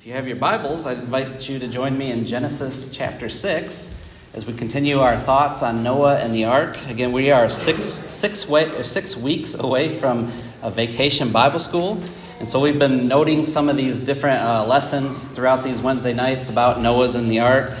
If you have your Bibles, I invite you to join me in Genesis chapter 6 as we continue our thoughts on Noah and the ark. Again, we are six, six, way, six weeks away from a vacation Bible school. And so we've been noting some of these different uh, lessons throughout these Wednesday nights about Noah's and the ark.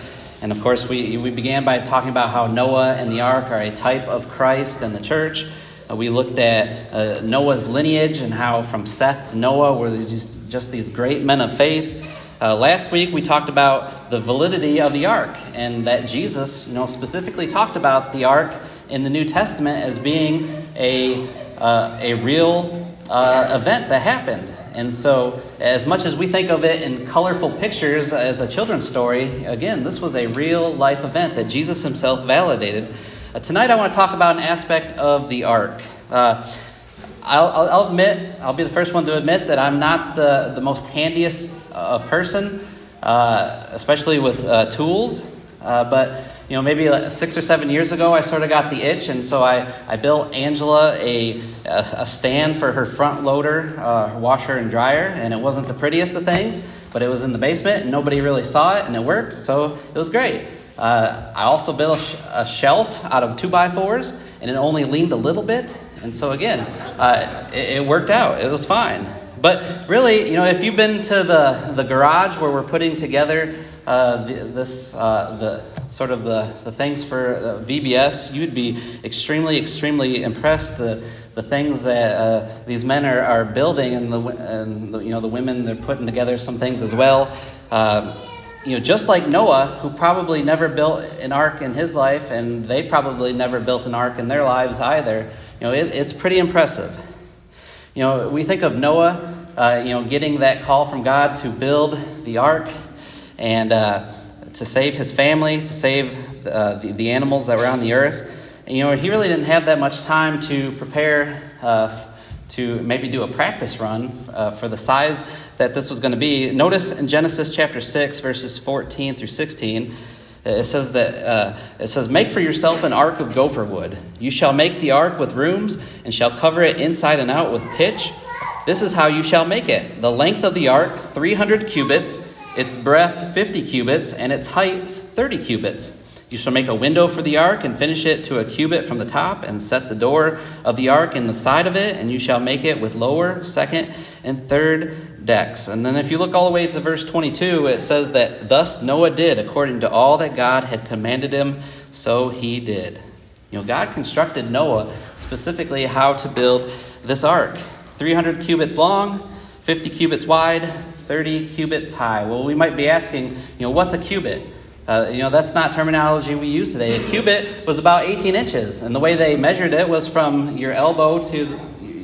And of course, we, we began by talking about how Noah and the ark are a type of Christ and the church. Uh, we looked at uh, Noah's lineage and how from Seth to Noah were just, just these great men of faith. Uh, last week we talked about the validity of the ark and that Jesus, you know, specifically talked about the ark in the New Testament as being a uh, a real uh, event that happened. And so, as much as we think of it in colorful pictures as a children's story, again, this was a real life event that Jesus himself validated. Uh, tonight, I want to talk about an aspect of the ark. I'll, I'll, admit, I'll be the first one to admit that I'm not the, the most handiest uh, person, uh, especially with uh, tools. Uh, but you know, maybe like six or seven years ago, I sort of got the itch, and so I, I built Angela a, a, a stand for her front loader, uh, washer and dryer, and it wasn't the prettiest of things, but it was in the basement, and nobody really saw it, and it worked, so it was great. Uh, I also built a, sh- a shelf out of two by fours, and it only leaned a little bit, and so again, it, it worked out. It was fine. But really, you know, if you've been to the, the garage where we're putting together uh, the, this uh, the sort of the, the things for uh, VBS, you'd be extremely, extremely impressed. The, the things that uh, these men are, are building, and the, and the, you know the women they're putting together some things as well. Um, you know, just like Noah, who probably never built an ark in his life, and they probably never built an ark in their lives either. You know, it, it's pretty impressive. You know, we think of Noah, uh, you know, getting that call from God to build the ark and uh, to save his family, to save uh, the, the, animals that were on the earth. And, you know, he really didn't have that much time to prepare uh, to maybe do a practice run uh, for the size that this was going to be. Notice in Genesis chapter 6, verses 14 through 16. It says that uh, it says, "Make for yourself an ark of gopher wood. You shall make the ark with rooms, and shall cover it inside and out with pitch. This is how you shall make it: the length of the ark three hundred cubits, its breadth fifty cubits, and its height thirty cubits. You shall make a window for the ark, and finish it to a cubit from the top, and set the door of the ark in the side of it, and you shall make it with lower, second, and third decks. And then if you look all the way to verse 22, it says that thus Noah did according to all that God had commanded him, so he did. You know, God constructed Noah specifically how to build this ark 300 cubits long, 50 cubits wide, 30 cubits high. Well, we might be asking, you know, what's a cubit? Uh, you know, that's not terminology we use today. A cubit was about 18 inches, and the way they measured it was from your elbow to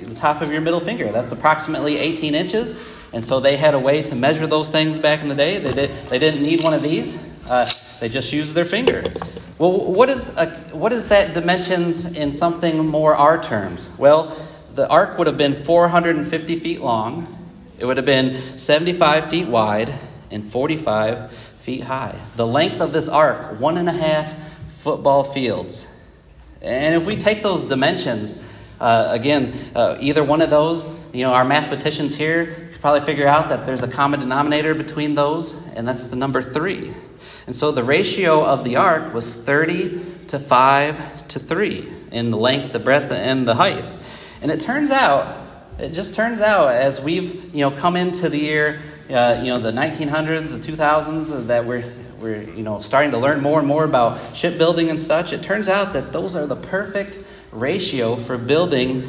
the top of your middle finger. That's approximately 18 inches. And so they had a way to measure those things back in the day. They, did, they didn't need one of these, uh, they just used their finger. Well, what is, a, what is that dimensions in something more our terms? Well, the ark would have been 450 feet long, it would have been 75 feet wide, and 45 feet high. The length of this ark, one and a half football fields. And if we take those dimensions, uh, again, uh, either one of those, you know, our mathematicians here could probably figure out that there's a common denominator between those, and that's the number three. And so the ratio of the ark was 30 to 5 to 3 in the length, the breadth, and the height. And it turns out, it just turns out as we've you know come into the year, uh, you know the 1900s, the 2000s, that we're we're you know starting to learn more and more about shipbuilding and such. It turns out that those are the perfect ratio for building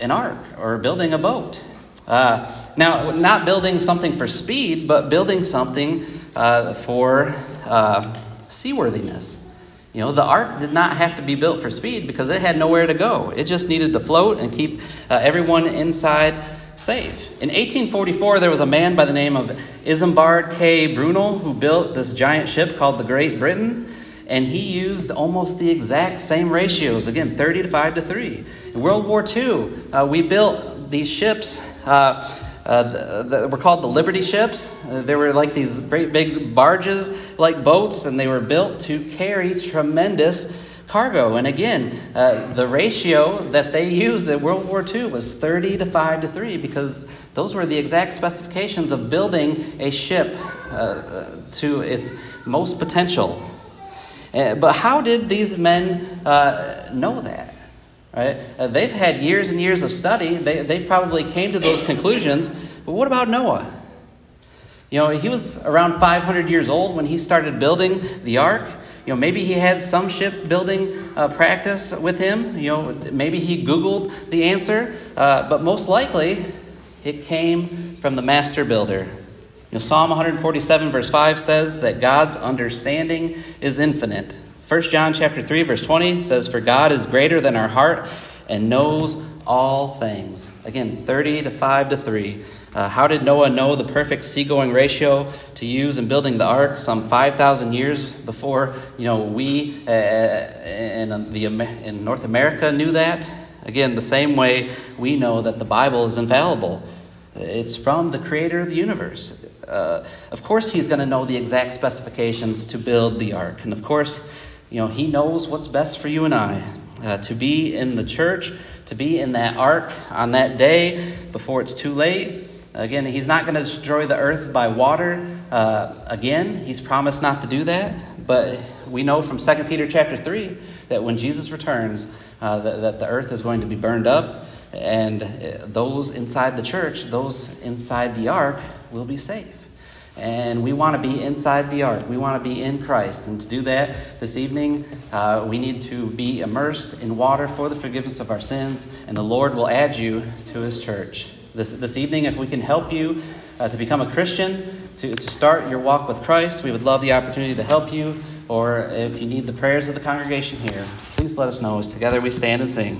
an ark or building a boat. Uh, now, not building something for speed, but building something uh, for uh, seaworthiness. You know, the ark did not have to be built for speed because it had nowhere to go. It just needed to float and keep uh, everyone inside safe. In 1844, there was a man by the name of Isambard K. Brunel who built this giant ship called the Great Britain and he used almost the exact same ratios again 30 to 5 to 3 in world war ii uh, we built these ships uh, uh, the, were called the Liberty ships. Uh, they were like these great big barges, like boats, and they were built to carry tremendous cargo. And again, uh, the ratio that they used in World War II was 30 to 5 to 3 because Those were the exact specifications of building a ship uh, to its most potential. Uh, but how did these men uh, know that? Right? Uh, they've had years and years of study. They, they've probably came to those conclusions. But what about Noah? You know, he was around 500 years old when he started building the ark. You know, maybe he had some shipbuilding uh, practice with him. You know, maybe he Googled the answer. Uh, but most likely, it came from the master builder. You know, Psalm 147, verse 5 says that God's understanding is infinite. 1 John chapter 3, verse 20 says, For God is greater than our heart and knows all things. Again, 30 to 5 to 3. Uh, how did Noah know the perfect seagoing ratio to use in building the ark some 5,000 years before you know, we uh, in, the, in North America knew that? Again, the same way we know that the Bible is infallible. It's from the creator of the universe. Uh, of course, he's going to know the exact specifications to build the ark. And of course, you know, he knows what's best for you and I. Uh, to be in the church, to be in that ark on that day before it's too late, Again, he's not going to destroy the earth by water. Uh, again, he's promised not to do that. But we know from 2 Peter chapter 3 that when Jesus returns, uh, that, that the earth is going to be burned up, and uh, those inside the church, those inside the ark, will be safe. And we want to be inside the ark. We want to be in Christ. And to do that this evening, uh, we need to be immersed in water for the forgiveness of our sins, and the Lord will add you to his church this, this evening, if we can help you uh, to become a Christian, to, to start your walk with Christ, we would love the opportunity to help you. Or if you need the prayers of the congregation here, please let us know as together we stand and sing.